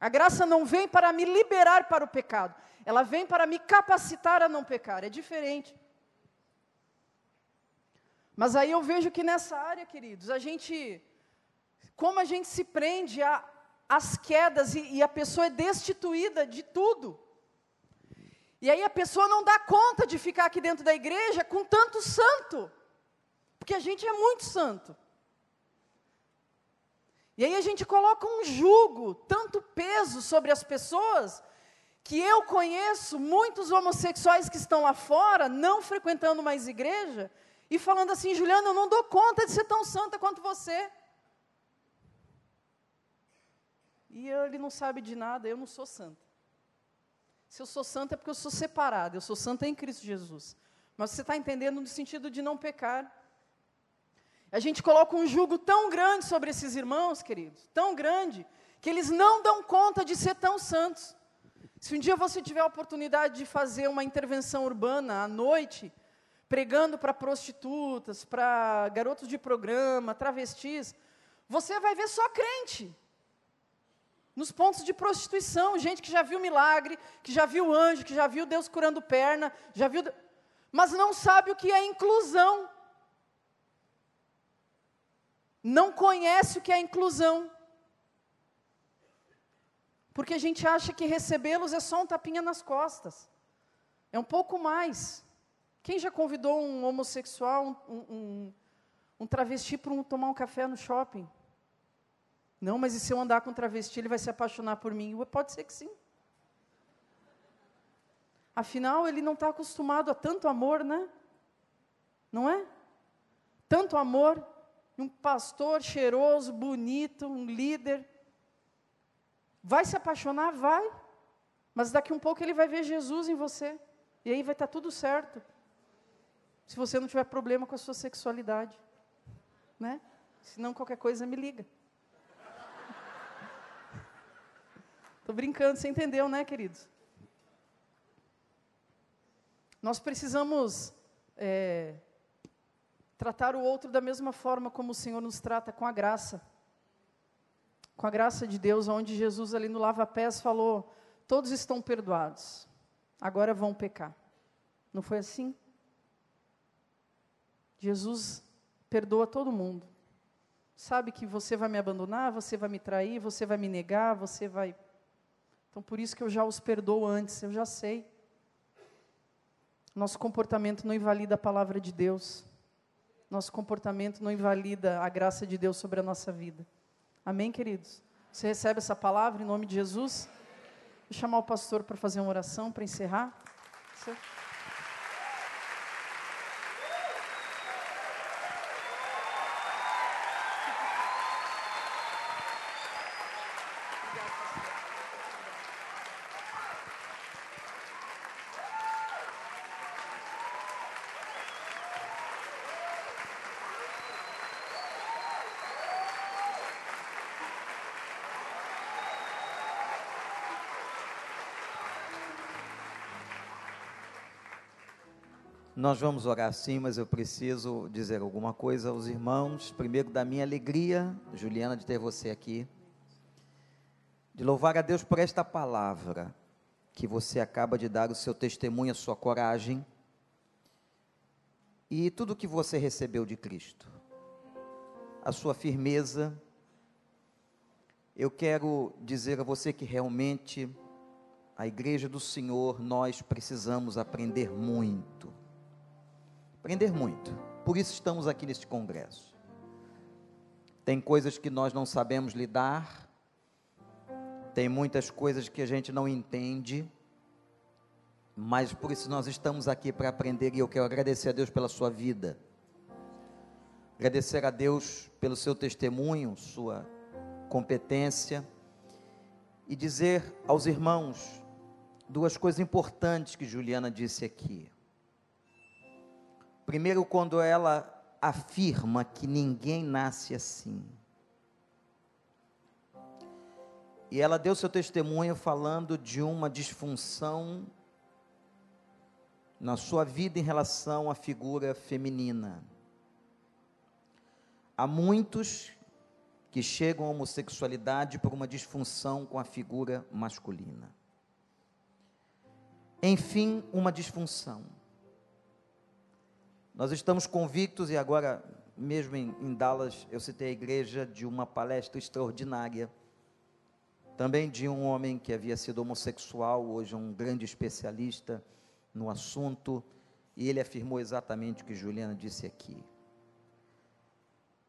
A graça não vem para me liberar para o pecado, ela vem para me capacitar a não pecar. É diferente. Mas aí eu vejo que nessa área, queridos, a gente, como a gente se prende às quedas e, e a pessoa é destituída de tudo. E aí a pessoa não dá conta de ficar aqui dentro da igreja com tanto santo, porque a gente é muito santo. E aí a gente coloca um jugo, tanto peso sobre as pessoas, que eu conheço muitos homossexuais que estão lá fora, não frequentando mais igreja, e falando assim: Juliana, eu não dou conta de ser tão santa quanto você. E ele não sabe de nada, eu não sou santa. Se eu sou santa é porque eu sou separada, eu sou santa em Cristo Jesus. Mas você está entendendo no sentido de não pecar. A gente coloca um jugo tão grande sobre esses irmãos, queridos, tão grande, que eles não dão conta de ser tão santos. Se um dia você tiver a oportunidade de fazer uma intervenção urbana à noite, pregando para prostitutas, para garotos de programa, travestis, você vai ver só crente. Nos pontos de prostituição, gente que já viu milagre, que já viu anjo, que já viu Deus curando perna, já viu. Mas não sabe o que é inclusão. Não conhece o que é inclusão. Porque a gente acha que recebê-los é só um tapinha nas costas. É um pouco mais. Quem já convidou um homossexual, um, um, um travesti para um, tomar um café no shopping? Não, mas e se eu andar com um travesti, ele vai se apaixonar por mim? Pode ser que sim. Afinal, ele não está acostumado a tanto amor, né? Não é? Tanto amor, um pastor cheiroso, bonito, um líder. Vai se apaixonar? Vai. Mas daqui um pouco ele vai ver Jesus em você. E aí vai estar tá tudo certo se você não tiver problema com a sua sexualidade. Né? Se não, qualquer coisa me liga. Estou brincando, você entendeu, né, queridos? Nós precisamos é, tratar o outro da mesma forma como o Senhor nos trata, com a graça. Com a graça de Deus, onde Jesus ali no lava-pés falou: todos estão perdoados, agora vão pecar. Não foi assim? Jesus perdoa todo mundo. Sabe que você vai me abandonar, você vai me trair, você vai me negar, você vai. Então por isso que eu já os perdoo antes, eu já sei. Nosso comportamento não invalida a palavra de Deus. Nosso comportamento não invalida a graça de Deus sobre a nossa vida. Amém, queridos? Você recebe essa palavra em nome de Jesus? Vou chamar o pastor para fazer uma oração, para encerrar. Nós vamos orar sim, mas eu preciso dizer alguma coisa aos irmãos. Primeiro, da minha alegria, Juliana, de ter você aqui. De louvar a Deus por esta palavra que você acaba de dar, o seu testemunho, a sua coragem. E tudo que você recebeu de Cristo. A sua firmeza. Eu quero dizer a você que realmente a igreja do Senhor, nós precisamos aprender muito aprender muito. Por isso estamos aqui neste congresso. Tem coisas que nós não sabemos lidar, tem muitas coisas que a gente não entende, mas por isso nós estamos aqui para aprender e eu quero agradecer a Deus pela sua vida. Agradecer a Deus pelo seu testemunho, sua competência e dizer aos irmãos duas coisas importantes que Juliana disse aqui. Primeiro, quando ela afirma que ninguém nasce assim. E ela deu seu testemunho falando de uma disfunção na sua vida em relação à figura feminina. Há muitos que chegam à homossexualidade por uma disfunção com a figura masculina. Enfim, uma disfunção. Nós estamos convictos, e agora, mesmo em, em Dallas, eu citei a igreja de uma palestra extraordinária, também de um homem que havia sido homossexual, hoje um grande especialista no assunto, e ele afirmou exatamente o que Juliana disse aqui.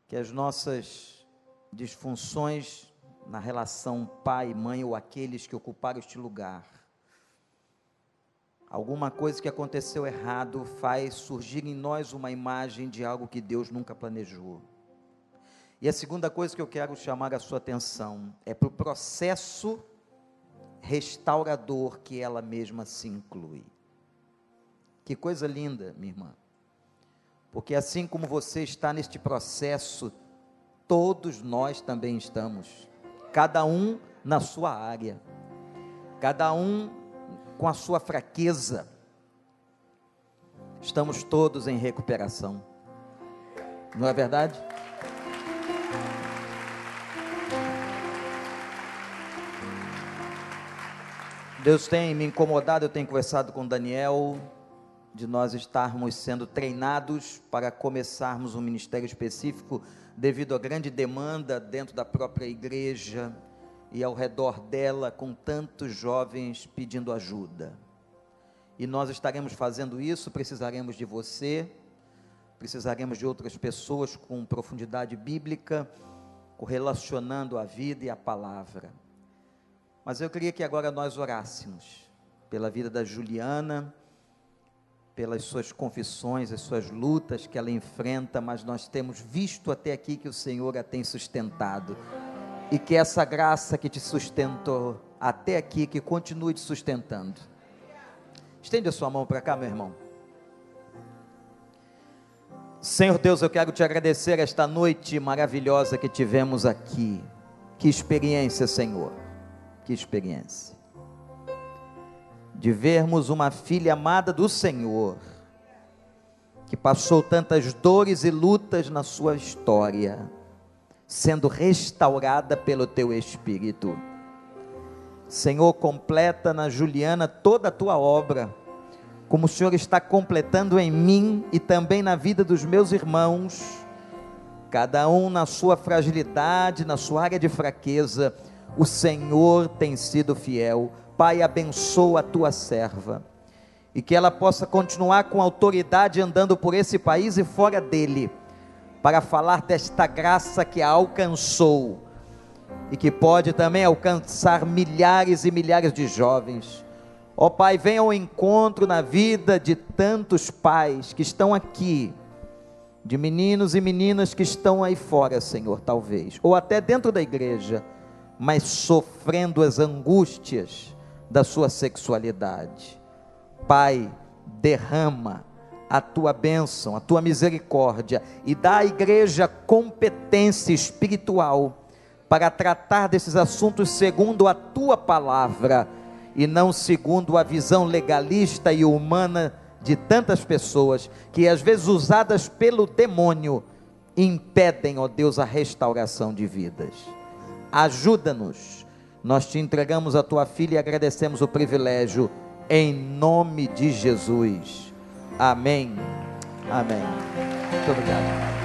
Que as nossas disfunções na relação pai-mãe ou aqueles que ocuparam este lugar, alguma coisa que aconteceu errado faz surgir em nós uma imagem de algo que Deus nunca planejou. E a segunda coisa que eu quero chamar a sua atenção é para o processo restaurador que ela mesma se inclui. Que coisa linda, minha irmã. Porque assim como você está neste processo, todos nós também estamos. Cada um na sua área. Cada um com a sua fraqueza. Estamos todos em recuperação. Não é verdade? Deus tem me incomodado, eu tenho conversado com Daniel, de nós estarmos sendo treinados para começarmos um ministério específico, devido à grande demanda dentro da própria igreja, e ao redor dela com tantos jovens pedindo ajuda. E nós estaremos fazendo isso, precisaremos de você, precisaremos de outras pessoas com profundidade bíblica, correlacionando a vida e a palavra. Mas eu queria que agora nós orássemos pela vida da Juliana, pelas suas confissões, as suas lutas que ela enfrenta, mas nós temos visto até aqui que o Senhor a tem sustentado e que essa graça que te sustentou até aqui, que continue te sustentando. Estende a sua mão para cá, meu irmão. Senhor Deus, eu quero te agradecer esta noite maravilhosa que tivemos aqui. Que experiência, Senhor. Que experiência. De vermos uma filha amada do Senhor, que passou tantas dores e lutas na sua história sendo restaurada pelo teu Espírito. Senhor, completa na Juliana toda a tua obra, como o Senhor está completando em mim e também na vida dos meus irmãos, cada um na sua fragilidade, na sua área de fraqueza, o Senhor tem sido fiel. Pai, abençoa a tua serva e que ela possa continuar com autoridade andando por esse país e fora dele para falar desta graça que a alcançou e que pode também alcançar milhares e milhares de jovens. Ó oh, Pai, venha ao encontro na vida de tantos pais que estão aqui, de meninos e meninas que estão aí fora, Senhor, talvez, ou até dentro da igreja, mas sofrendo as angústias da sua sexualidade. Pai, derrama a tua bênção, a tua misericórdia e dá à igreja competência espiritual para tratar desses assuntos segundo a tua palavra e não segundo a visão legalista e humana de tantas pessoas que às vezes usadas pelo demônio impedem, ó Deus, a restauração de vidas. Ajuda-nos. Nós te entregamos a tua filha e agradecemos o privilégio em nome de Jesus. Amém. Amém. Muito obrigado.